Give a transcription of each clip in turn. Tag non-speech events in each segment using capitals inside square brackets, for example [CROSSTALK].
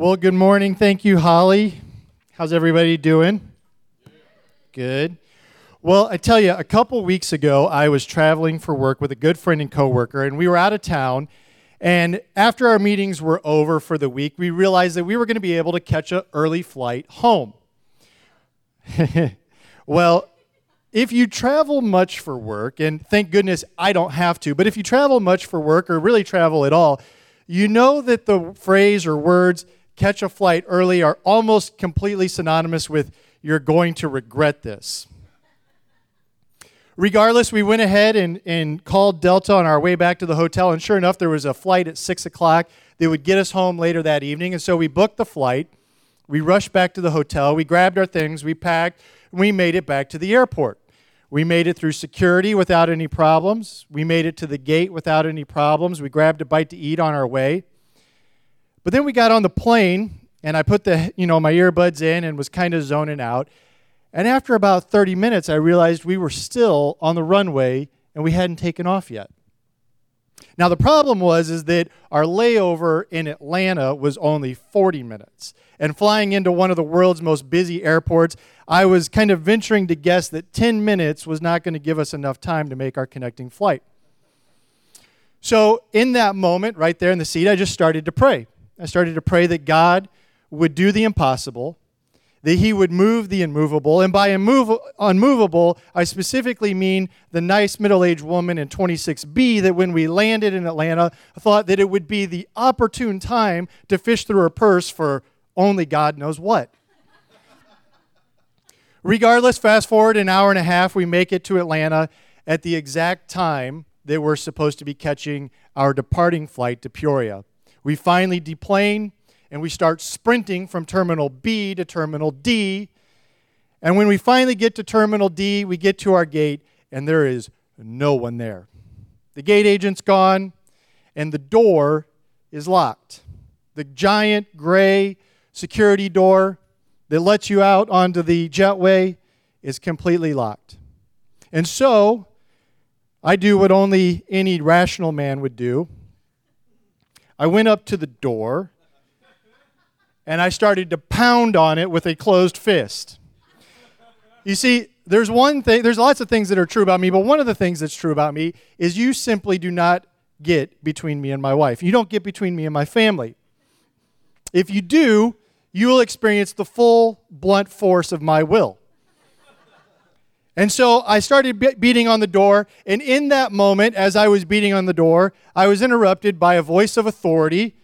Well, good morning. Thank you, Holly. How's everybody doing? Good. Well, I tell you, a couple weeks ago, I was traveling for work with a good friend and coworker, and we were out of town. And after our meetings were over for the week, we realized that we were going to be able to catch an early flight home. [LAUGHS] well, if you travel much for work, and thank goodness I don't have to, but if you travel much for work or really travel at all, you know that the phrase or words catch a flight early are almost completely synonymous with you're going to regret this. Regardless, we went ahead and, and called Delta on our way back to the hotel, and sure enough, there was a flight at 6 o'clock that would get us home later that evening. And so we booked the flight. We rushed back to the hotel. We grabbed our things, we packed, we made it back to the airport. We made it through security without any problems. We made it to the gate without any problems. We grabbed a bite to eat on our way. But then we got on the plane and I put the, you know, my earbuds in and was kind of zoning out. And after about 30 minutes, I realized we were still on the runway and we hadn't taken off yet. Now the problem was is that our layover in Atlanta was only 40 minutes. And flying into one of the world's most busy airports, I was kind of venturing to guess that 10 minutes was not going to give us enough time to make our connecting flight. So, in that moment, right there in the seat, I just started to pray. I started to pray that God would do the impossible, that He would move the immovable. And by immov- unmovable, I specifically mean the nice middle aged woman in 26B that when we landed in Atlanta, thought that it would be the opportune time to fish through her purse for only God knows what. Regardless, fast forward an hour and a half, we make it to Atlanta at the exact time that we're supposed to be catching our departing flight to Peoria. We finally deplane and we start sprinting from terminal B to terminal D. And when we finally get to terminal D, we get to our gate and there is no one there. The gate agent's gone and the door is locked. The giant gray security door that lets you out onto the jetway is completely locked. And so, I do what only any rational man would do. I went up to the door and I started to pound on it with a closed fist. You see, there's one thing, there's lots of things that are true about me, but one of the things that's true about me is you simply do not get between me and my wife. You don't get between me and my family. If you do, you will experience the full blunt force of my will. And so I started be- beating on the door, and in that moment, as I was beating on the door, I was interrupted by a voice of authority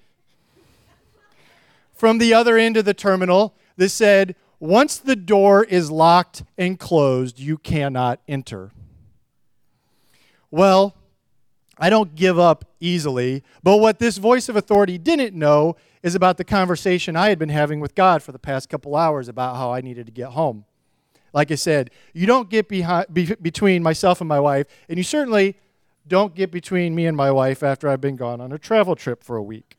from the other end of the terminal that said, Once the door is locked and closed, you cannot enter. Well, I don't give up easily, but what this voice of authority didn't know is about the conversation I had been having with God for the past couple hours about how I needed to get home. Like I said, you don't get behind, be, between myself and my wife, and you certainly don't get between me and my wife after I've been gone on a travel trip for a week.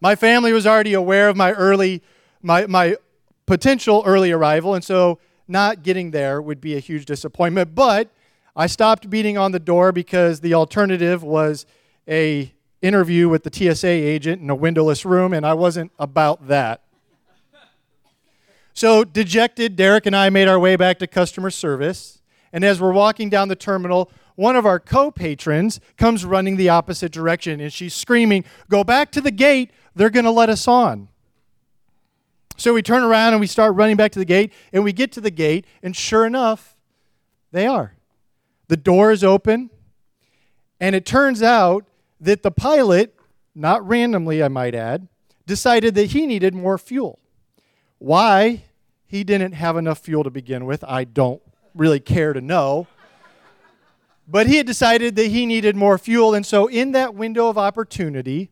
my family was already aware of my early, my, my potential early arrival, and so not getting there would be a huge disappointment. But I stopped beating on the door because the alternative was a interview with the TSA agent in a windowless room, and I wasn't about that. So, dejected, Derek and I made our way back to customer service. And as we're walking down the terminal, one of our co patrons comes running the opposite direction and she's screaming, Go back to the gate, they're going to let us on. So we turn around and we start running back to the gate, and we get to the gate, and sure enough, they are. The door is open, and it turns out that the pilot, not randomly, I might add, decided that he needed more fuel. Why he didn't have enough fuel to begin with, I don't really care to know. But he had decided that he needed more fuel, and so in that window of opportunity,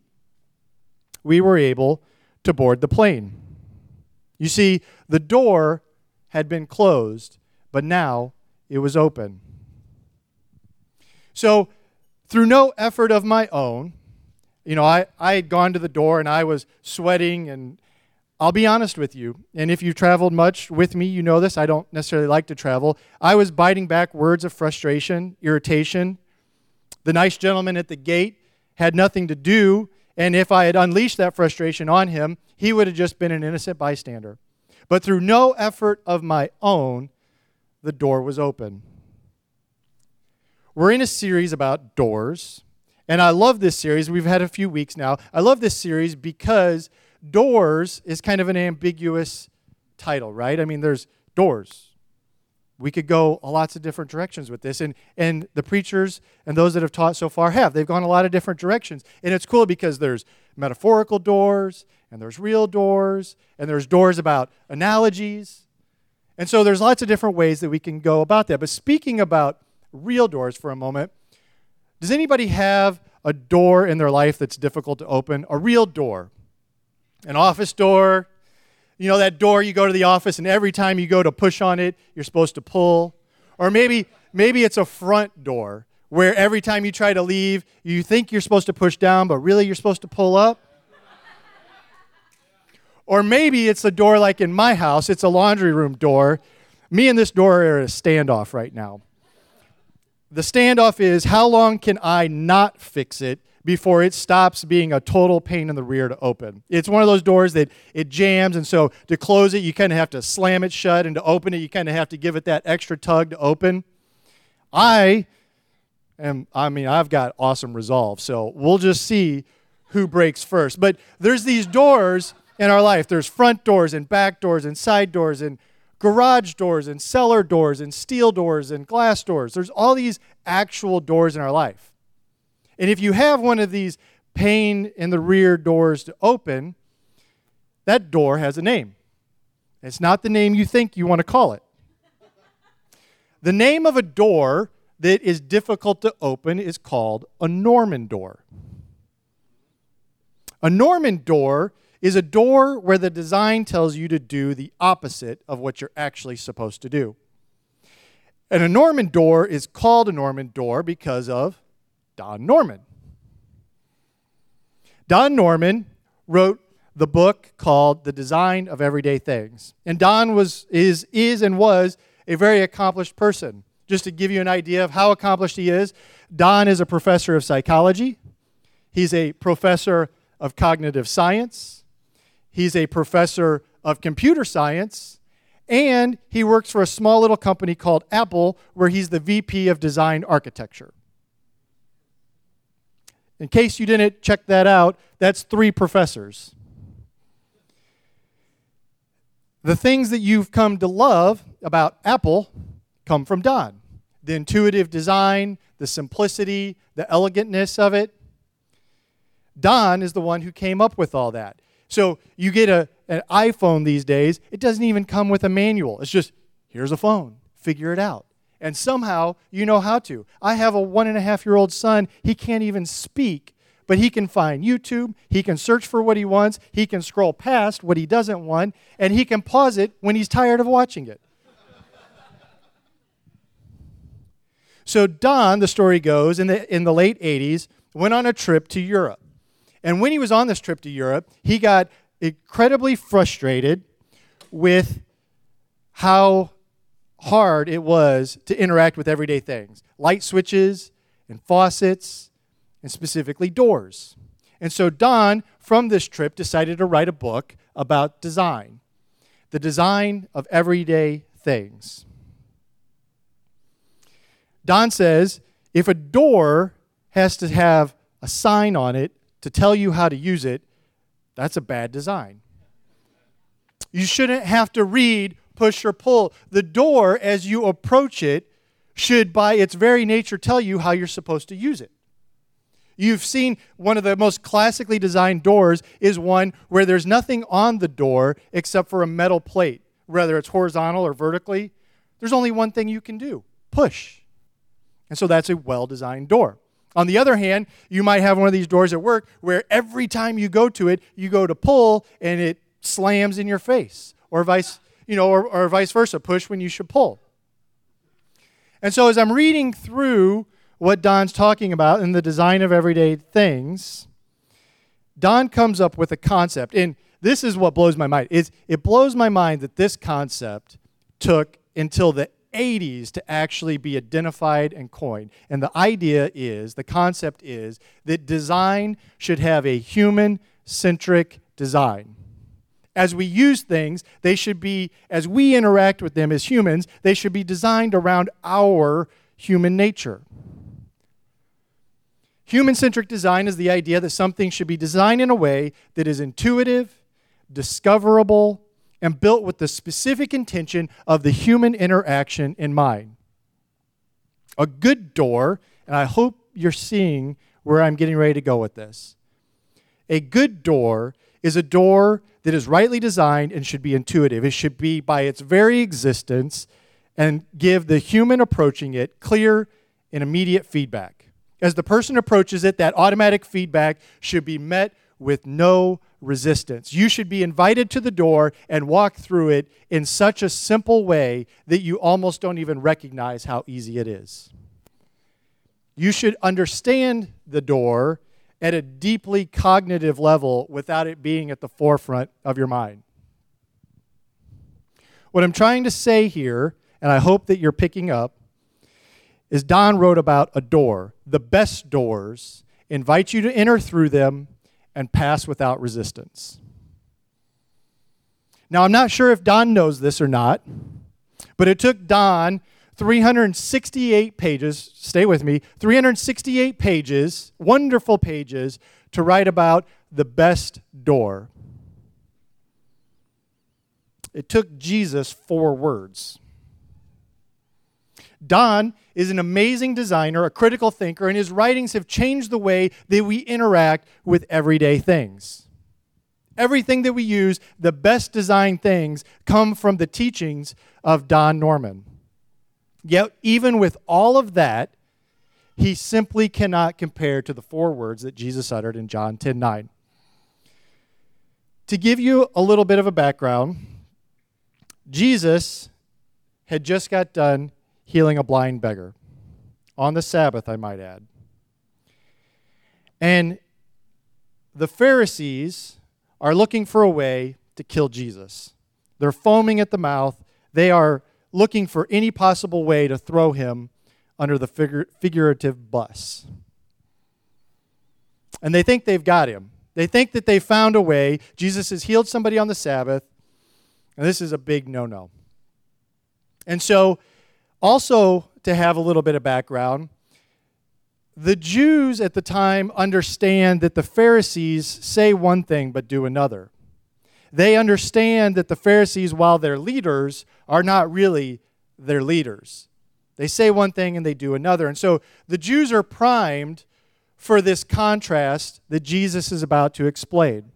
we were able to board the plane. You see, the door had been closed, but now it was open. So, through no effort of my own, you know, I, I had gone to the door and I was sweating and I'll be honest with you, and if you've traveled much with me, you know this. I don't necessarily like to travel. I was biting back words of frustration, irritation. The nice gentleman at the gate had nothing to do And if I had unleashed that frustration on him, he would have just been an innocent bystander. But through no effort of my own, the door was open. We're in a series about doors, and I love this series. We've had a few weeks now. I love this series because doors is kind of an ambiguous title, right? I mean, there's doors. We could go lots of different directions with this. And, and the preachers and those that have taught so far have. They've gone a lot of different directions. And it's cool because there's metaphorical doors, and there's real doors, and there's doors about analogies. And so there's lots of different ways that we can go about that. But speaking about real doors for a moment, does anybody have a door in their life that's difficult to open? A real door. An office door. You know, that door you go to the office, and every time you go to push on it, you're supposed to pull. Or maybe, maybe it's a front door where every time you try to leave, you think you're supposed to push down, but really you're supposed to pull up. Or maybe it's a door like in my house, it's a laundry room door. Me and this door are at a standoff right now. The standoff is how long can I not fix it before it stops being a total pain in the rear to open? It's one of those doors that it jams, and so to close it, you kind of have to slam it shut, and to open it, you kind of have to give it that extra tug to open. I am, I mean, I've got awesome resolve, so we'll just see who breaks first. But there's these doors in our life. There's front doors and back doors and side doors and garage doors and cellar doors and steel doors and glass doors. There's all these actual doors in our life. And if you have one of these pain in the rear doors to open, that door has a name. It's not the name you think you want to call it. The name of a door that is difficult to open is called a Norman door. A Norman door is a door where the design tells you to do the opposite of what you're actually supposed to do. And a Norman door is called a Norman door because of Don Norman. Don Norman wrote the book called The Design of Everyday Things. And Don was is is and was a very accomplished person. Just to give you an idea of how accomplished he is, Don is a professor of psychology. He's a professor of cognitive science. He's a professor of computer science, and he works for a small little company called Apple, where he's the VP of design architecture. In case you didn't check that out, that's three professors. The things that you've come to love about Apple come from Don the intuitive design, the simplicity, the elegantness of it. Don is the one who came up with all that. So you get a, an iPhone these days, it doesn't even come with a manual. It's just, here's a phone, figure it out. And somehow you know how to. I have a one and a half year old son, he can't even speak, but he can find YouTube, he can search for what he wants, he can scroll past what he doesn't want, and he can pause it when he's tired of watching it. so Don, the story goes, in the, in the late 80s, went on a trip to Europe. And when he was on this trip to Europe, he got incredibly frustrated with how hard it was to interact with everyday things light switches and faucets, and specifically doors. And so Don, from this trip, decided to write a book about design the design of everyday things. Don says if a door has to have a sign on it to tell you how to use it, that's a bad design. You shouldn't have to read, push, or pull. The door, as you approach it, should, by its very nature, tell you how you're supposed to use it. You've seen one of the most classically designed doors is one where there's nothing on the door except for a metal plate, whether it's horizontal or vertically. There's only one thing you can do push. And so that's a well designed door. On the other hand, you might have one of these doors at work where every time you go to it, you go to pull and it slams in your face, or vice, you know, or, or vice versa, push when you should pull. And so as I'm reading through what Don's talking about in the design of everyday things, Don comes up with a concept, and this is what blows my mind. Is it blows my mind that this concept took until the 80s to actually be identified and coined. And the idea is, the concept is, that design should have a human centric design. As we use things, they should be, as we interact with them as humans, they should be designed around our human nature. Human centric design is the idea that something should be designed in a way that is intuitive, discoverable, and built with the specific intention of the human interaction in mind. A good door, and I hope you're seeing where I'm getting ready to go with this. A good door is a door that is rightly designed and should be intuitive. It should be, by its very existence, and give the human approaching it clear and immediate feedback. As the person approaches it, that automatic feedback should be met with no resistance. You should be invited to the door and walk through it in such a simple way that you almost don't even recognize how easy it is. You should understand the door at a deeply cognitive level without it being at the forefront of your mind. What I'm trying to say here, and I hope that you're picking up, is Don wrote about a door. The best doors invite you to enter through them and pass without resistance. Now, I'm not sure if Don knows this or not, but it took Don 368 pages, stay with me, 368 pages, wonderful pages, to write about the best door. It took Jesus four words. Don is an amazing designer, a critical thinker, and his writings have changed the way that we interact with everyday things. Everything that we use, the best designed things, come from the teachings of Don Norman. Yet, even with all of that, he simply cannot compare to the four words that Jesus uttered in John 10 9. To give you a little bit of a background, Jesus had just got done healing a blind beggar on the Sabbath, I might add. And the Pharisees are looking for a way to kill Jesus. They're foaming at the mouth. They are looking for any possible way to throw him under the figur- figurative bus. And they think they've got him. They think that they found a way. Jesus has healed somebody on the Sabbath, and this is a big no no. And so also, to have a little bit of background, the Jews at the time understand that the Pharisees say one thing but do another. They understand that the Pharisees, while they're leaders, are not really their leaders. They say one thing and they do another. And so the Jews are primed for this contrast that Jesus is about to explain.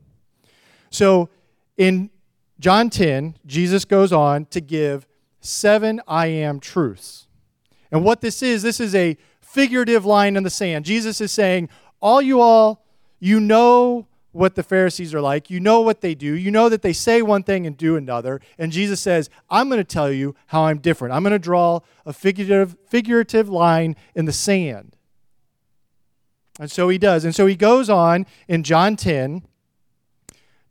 So in John 10, Jesus goes on to give seven I am truths. And what this is, this is a figurative line in the sand. Jesus is saying, All you all, you know what the Pharisees are like. You know what they do. You know that they say one thing and do another. And Jesus says, I'm going to tell you how I'm different. I'm going to draw a figurative, figurative line in the sand. And so he does. And so he goes on in John 10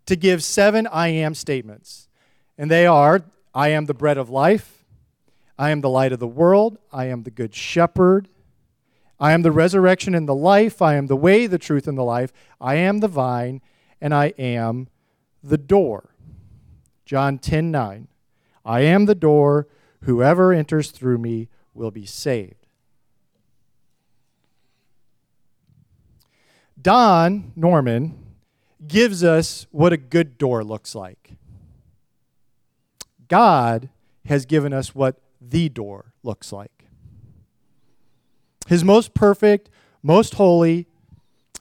to give seven I am statements. And they are I am the bread of life. I am the light of the world. I am the good shepherd. I am the resurrection and the life. I am the way, the truth, and the life. I am the vine, and I am the door. John 10 9. I am the door. Whoever enters through me will be saved. Don Norman gives us what a good door looks like. God has given us what the door looks like. His most perfect, most holy,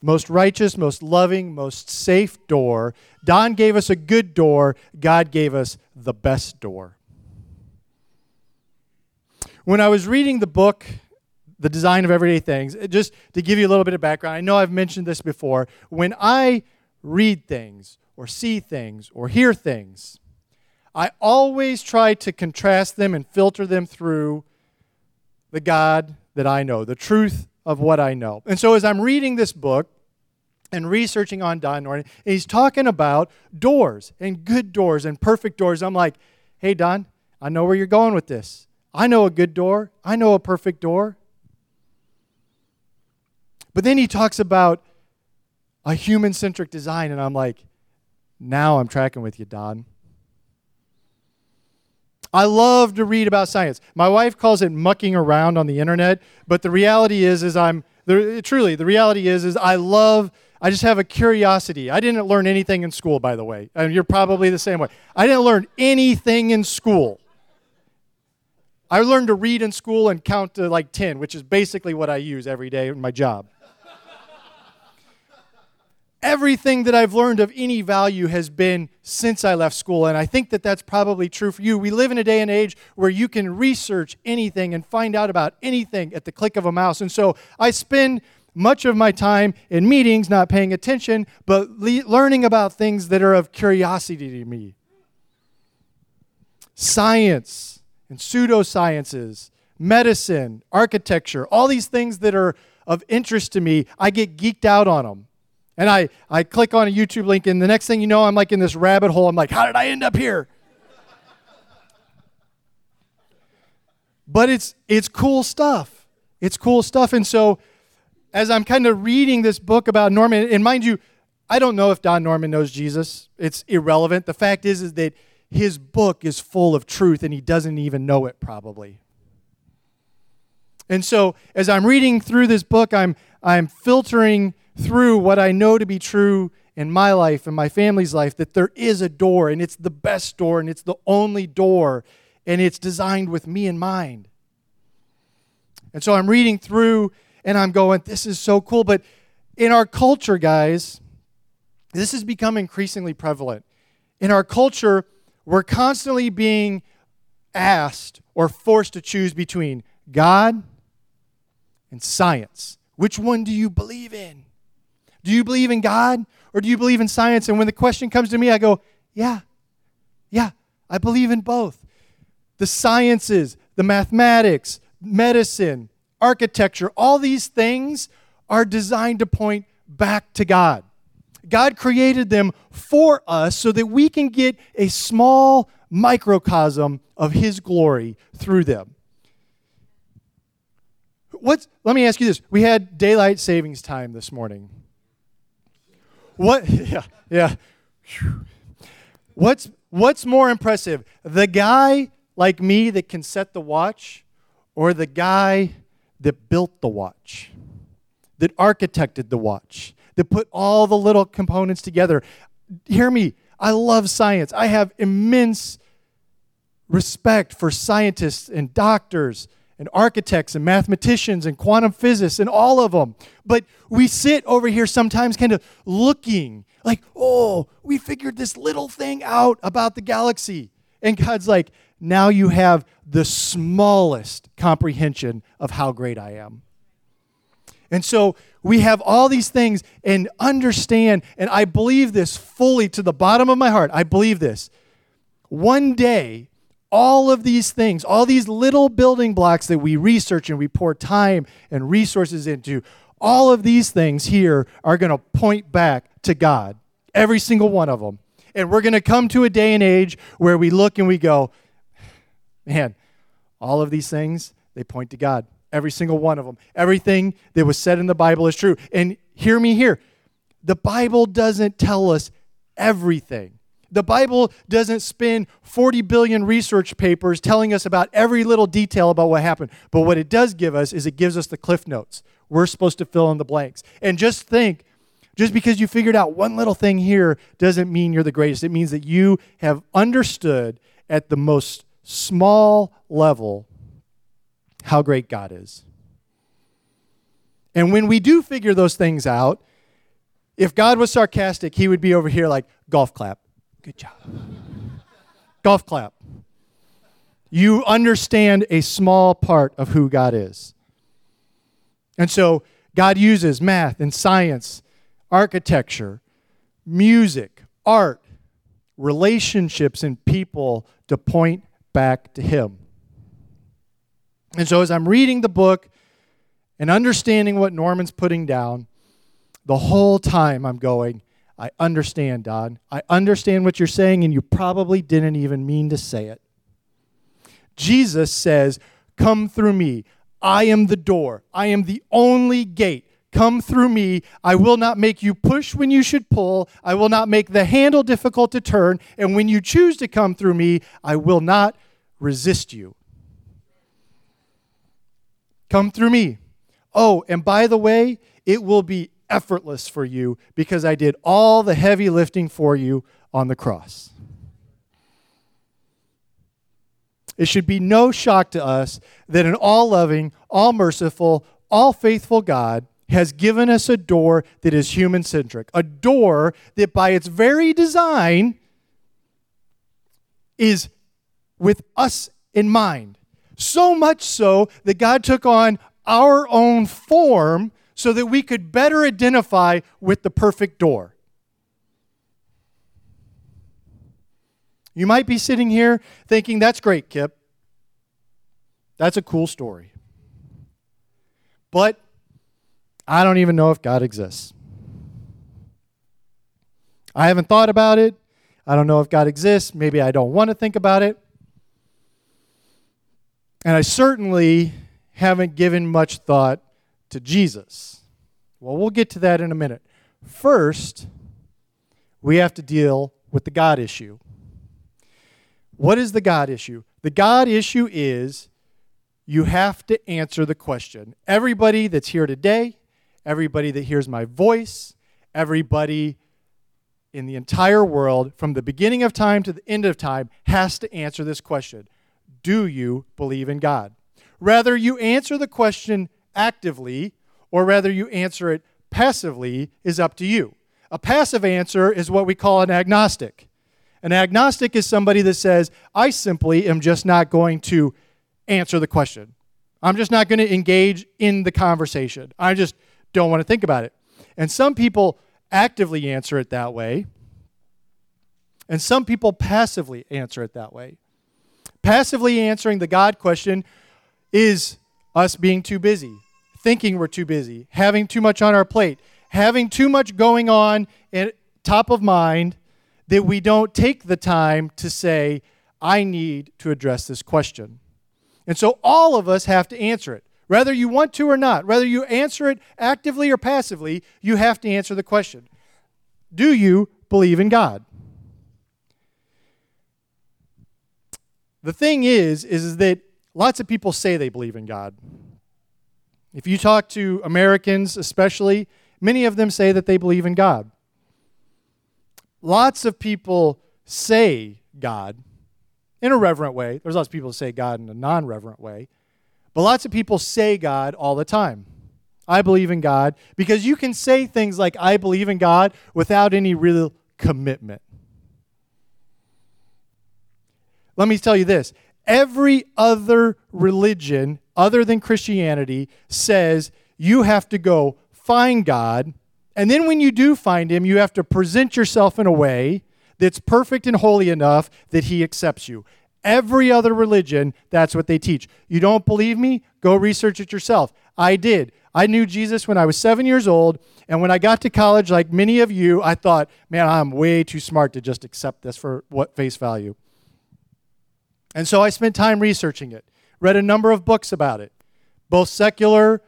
most righteous, most loving, most safe door. Don gave us a good door. God gave us the best door. When I was reading the book, The Design of Everyday Things, just to give you a little bit of background, I know I've mentioned this before. When I read things or see things or hear things, I always try to contrast them and filter them through the God that I know, the truth of what I know. And so as I'm reading this book and researching on Don Norman, he's talking about doors and good doors and perfect doors. I'm like, hey, Don, I know where you're going with this. I know a good door. I know a perfect door. But then he talks about a human centric design, and I'm like, now I'm tracking with you, Don. I love to read about science. My wife calls it mucking around on the internet, but the reality is, is I'm the, truly the reality is, is I love. I just have a curiosity. I didn't learn anything in school, by the way, and you're probably the same way. I didn't learn anything in school. I learned to read in school and count to like 10, which is basically what I use every day in my job. Everything that I've learned of any value has been since I left school, and I think that that's probably true for you. We live in a day and age where you can research anything and find out about anything at the click of a mouse. And so I spend much of my time in meetings not paying attention, but le- learning about things that are of curiosity to me. Science and pseudosciences, medicine, architecture, all these things that are of interest to me, I get geeked out on them. And I, I click on a YouTube link, and the next thing you know, I'm like in this rabbit hole. I'm like, how did I end up here? but it's it's cool stuff. It's cool stuff. And so as I'm kind of reading this book about Norman, and mind you, I don't know if Don Norman knows Jesus. It's irrelevant. The fact is, is that his book is full of truth and he doesn't even know it probably. And so as I'm reading through this book, I'm I'm filtering through what I know to be true in my life and my family's life that there is a door and it's the best door and it's the only door and it's designed with me in mind. And so I'm reading through and I'm going, this is so cool. But in our culture, guys, this has become increasingly prevalent. In our culture, we're constantly being asked or forced to choose between God and science. Which one do you believe in? Do you believe in God or do you believe in science? And when the question comes to me, I go, yeah, yeah, I believe in both. The sciences, the mathematics, medicine, architecture, all these things are designed to point back to God. God created them for us so that we can get a small microcosm of His glory through them. What's, let me ask you this. We had daylight savings time this morning. What? [LAUGHS] Yeah, yeah. What's, what's more impressive? The guy like me that can set the watch or the guy that built the watch, that architected the watch? that put all the little components together. Hear me, I love science. I have immense respect for scientists and doctors and architects and mathematicians and quantum physicists and all of them. But we sit over here sometimes kind of looking like, oh, we figured this little thing out about the galaxy. And God's like, now you have the smallest comprehension of how great I am. And so we have all these things and understand, and I believe this fully to the bottom of my heart. I believe this. One day, all of these things, all these little building blocks that we research and we pour time and resources into, all of these things here are going to point back to God. Every single one of them. And we're going to come to a day and age where we look and we go, man, all of these things, they point to God. Every single one of them. Everything that was said in the Bible is true. And hear me here the Bible doesn't tell us everything. The Bible doesn't spend 40 billion research papers telling us about every little detail about what happened. But what it does give us is it gives us the cliff notes. We're supposed to fill in the blanks. And just think just because you figured out one little thing here doesn't mean you're the greatest. It means that you have understood at the most small level how great God is. And when we do figure those things out, if God was sarcastic, he would be over here like, golf clap. Good job. golf clap. You understand a small part of who God is. And so God uses math and science, architecture, music, art, relationships, and people to point back to Him. And so as I'm reading the book and understanding what Norman's putting down, the whole time I'm going, I understand, Don. I understand what you're saying, and you probably didn't even mean to say it. Jesus says, Come through me. I am the door. I am the only gate. Come through me. I will not make you push when you should pull. I will not make the handle difficult to turn. And when you choose to come through me, I will not resist you. Come through me. Oh, and by the way, it will be effortless for you because I did all the heavy lifting for you on the cross. It should be no shock to us that an all loving, all merciful, all faithful God has given us a door that is human centric, a door that by its very design is with us in mind. So much so that God took on our own form so that we could better identify with the perfect door. You might be sitting here thinking, that's great, Kipp. That's a cool story. But I don't even know if God exists. I haven't thought about it. I don't know if God exists. Maybe I don't want to think about it. And I certainly haven't given much thought to Jesus. Well, we'll get to that in a minute. First, we have to deal with the God issue. What is the God issue? The God issue is you have to answer the question. Everybody that's here today, everybody that hears my voice, everybody in the entire world, from the beginning of time to the end of time, has to answer this question Do you believe in God? Rather, you answer the question actively or rather you answer it passively is up to you. A passive answer is what we call an agnostic. An agnostic is somebody that says, I simply am just not going to answer the question. I'm just not going to engage in the conversation. I just don't want to think about it. And some people actively answer it that way, and some people passively answer it that way. Passively answering the God question is us being too busy, thinking we're too busy, having too much on our plate, having too much going on at top of mind that we don't take the time to say, I need to address this question. And so all of us have to answer it. Whether you want to or not, whether you answer it actively or passively, you have to answer the question Do you believe in God? The thing is, is that lots of people say they believe in God. If you talk to Americans, especially, many of them say that they believe in God. Lots of people say God in a reverent way. There's lots of people who say God in a non reverent way. But lots of people say God all the time. I believe in God because you can say things like, I believe in God without any real commitment. Let me tell you this every other religion other than Christianity says you have to go find God. And then when you do find him, you have to present yourself in a way that's perfect and holy enough that he accepts you. Every other religion, that's what they teach. You don't believe me? Go research it yourself. I did. I knew Jesus when I was seven years old. And when I got to college, like many of you, I thought, man, I'm way too smart to just accept this for what face value. And so I spent time researching it read a number of books about it, both secular,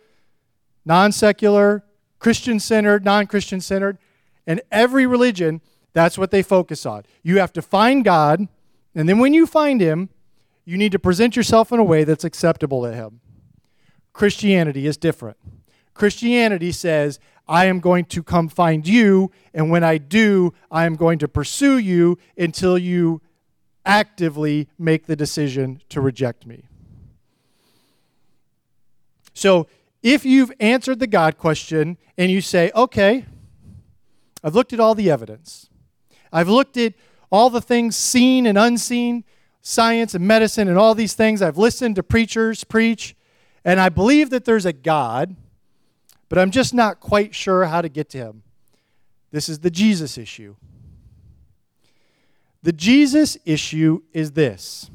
non secular, Christian centered, non Christian centered. And every religion, that's what they focus on. You have to find God, and then when you find Him, you need to present yourself in a way that's acceptable to Him. Christianity is different. Christianity says, I am going to come find you, and when I do, I am going to pursue you until you actively make the decision to reject me. So if you've answered the God question and you say, okay, I've looked at all the evidence, I've looked at all the things seen and unseen, science and medicine and all these things, I've listened to preachers preach, and I believe that there's a God, but I'm just not quite sure how to get to him. This is the Jesus issue. The Jesus issue is this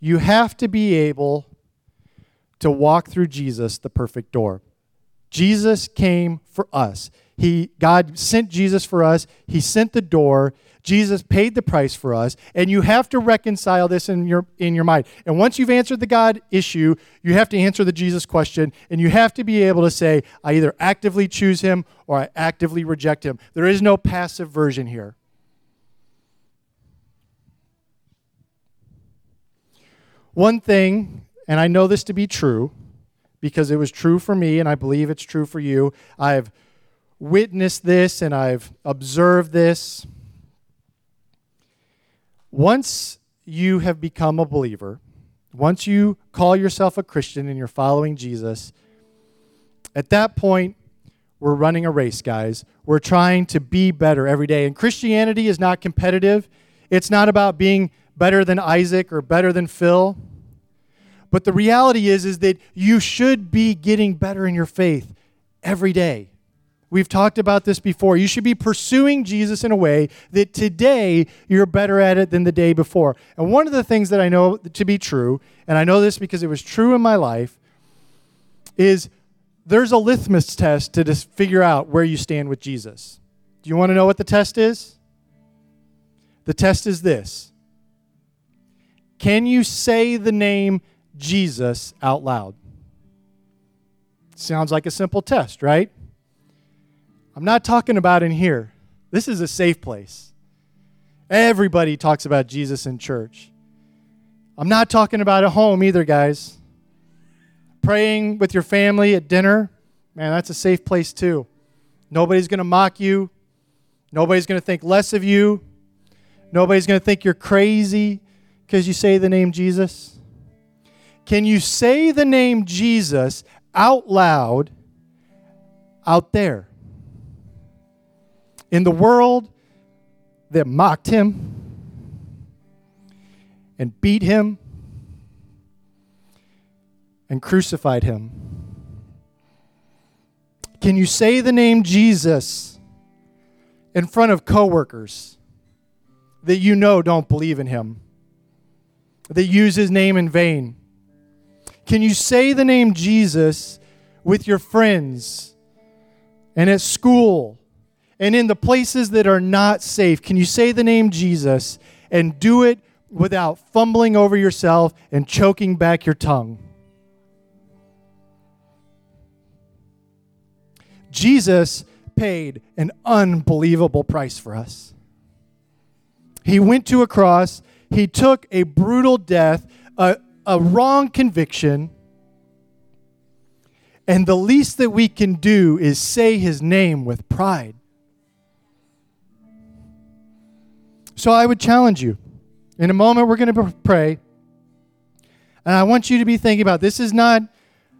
you have to be able to walk through Jesus, the perfect door. Jesus came for us. He God sent Jesus for us. He sent the door. Jesus paid the price for us, and you have to reconcile this in your in your mind. And once you've answered the God issue, you have to answer the Jesus question, and you have to be able to say, I either actively choose him or I actively reject him. There is no passive version here. One thing, and I know this to be true because it was true for me, and I believe it's true for you. I've witnessed this and I've observed this once you have become a believer, once you call yourself a Christian and you're following Jesus, at that point, we're running a race, guys. We're trying to be better every day. And Christianity is not competitive, it's not about being better than Isaac or better than Phil. But the reality is, is that you should be getting better in your faith every day. We've talked about this before. You should be pursuing Jesus in a way that today you're better at it than the day before. And one of the things that I know to be true, and I know this because it was true in my life, is there's a litmus test to just figure out where you stand with Jesus. Do you want to know what the test is? The test is this Can you say the name Jesus out loud? Sounds like a simple test, right? I'm not talking about in here. This is a safe place. Everybody talks about Jesus in church. I'm not talking about at home either, guys. Praying with your family at dinner, man, that's a safe place too. Nobody's going to mock you. Nobody's going to think less of you. Nobody's going to think you're crazy because you say the name Jesus. Can you say the name Jesus out loud out there? in the world that mocked him and beat him and crucified him. Can you say the name Jesus in front of coworkers that you know don't believe in him, that use his name in vain? Can you say the name Jesus with your friends and at school and in the places that are not safe, can you say the name Jesus and do it without fumbling over yourself and choking back your tongue? Jesus paid an unbelievable price for us. He went to a cross, he took a brutal death, a, a wrong conviction, and the least that we can do is say his name with pride. So I would challenge you. In a moment, we're going to pray. And I want you to be thinking about this is not,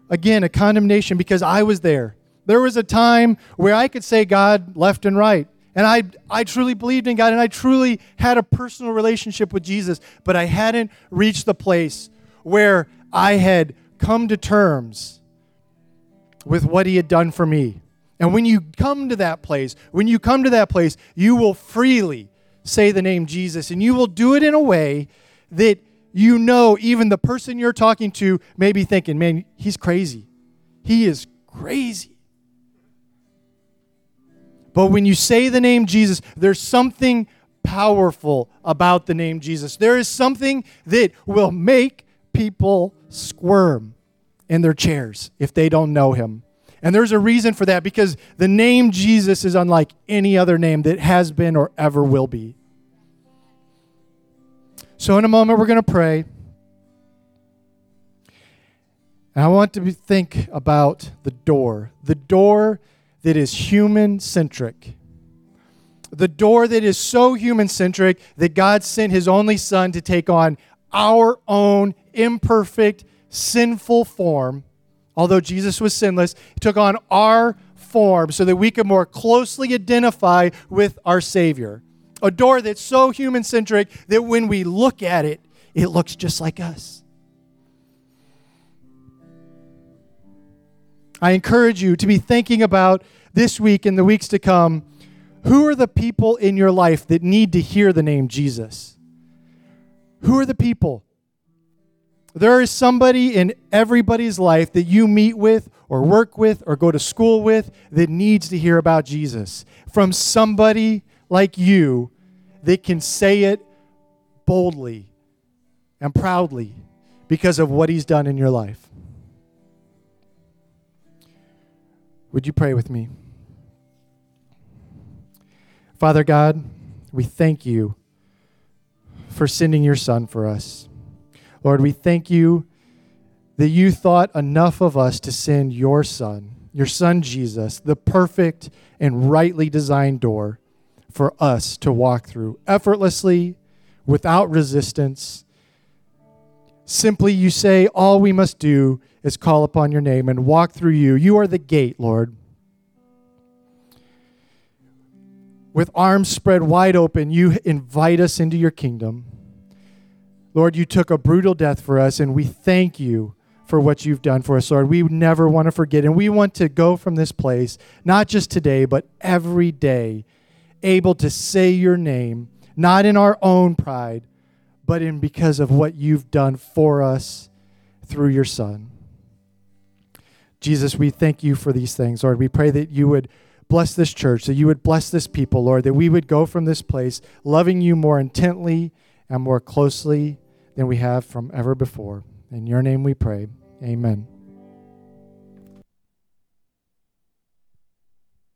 again, a condemnation because I was there. There was a time where I could say God left and right. And I, I truly believed in God and I truly had a personal relationship with Jesus, but I hadn't reached the place where I had come to terms with what He had done for me. And when you come to that place, when you come to that place, you will freely say the name Jesus. And you will do it in a way that you know even the person you're talking to may be thinking, man, he's crazy. He is crazy. But when you say the name Jesus, there's something powerful about the name Jesus. There is something that will make people squirm in their chairs if they don't know him. And there's a reason for that because the name Jesus is unlike any other name that has been or ever will be. So, in a moment, we're going to pray. And I want to think about the door, the door that is human centric. The door that is so human centric that God sent his only son to take on our own imperfect, sinful form although Jesus was sinless, he took on our form so that we could more closely identify with our Savior. A door that's so human centric that when we look at it, it looks just like us. I encourage you to be thinking about this week and the weeks to come who are the people in your life that need to hear the name Jesus? Who are the people? There is somebody in everybody's life that you meet with or work with or go to school with that needs to hear about Jesus from somebody like you that can say it boldly and proudly because of what he's done in your life. Would you pray with me? Father God, we thank you for sending your Son for us. Lord, we thank you that you thought enough of us to send your Son, your Son Jesus, the perfect and rightly designed door for us to walk through effortlessly, without resistance. Simply, you say, all we must do is call upon your name and walk through you. You are the gate, Lord. With arms spread wide open, you invite us into your kingdom. Lord, you took a brutal death for us, and we thank you for what you've done for us, Lord. We never want to forget, and we want to go from this place, not just today, but every day, able to say your name, not in our own pride, but in because of what you've done for us through your Son. Jesus, we thank you for these things, Lord. We pray that you would bless this church, that you would bless this people, Lord, that we would go from this place loving you more intently and more closely than we have from ever before. In your name we pray. Amen.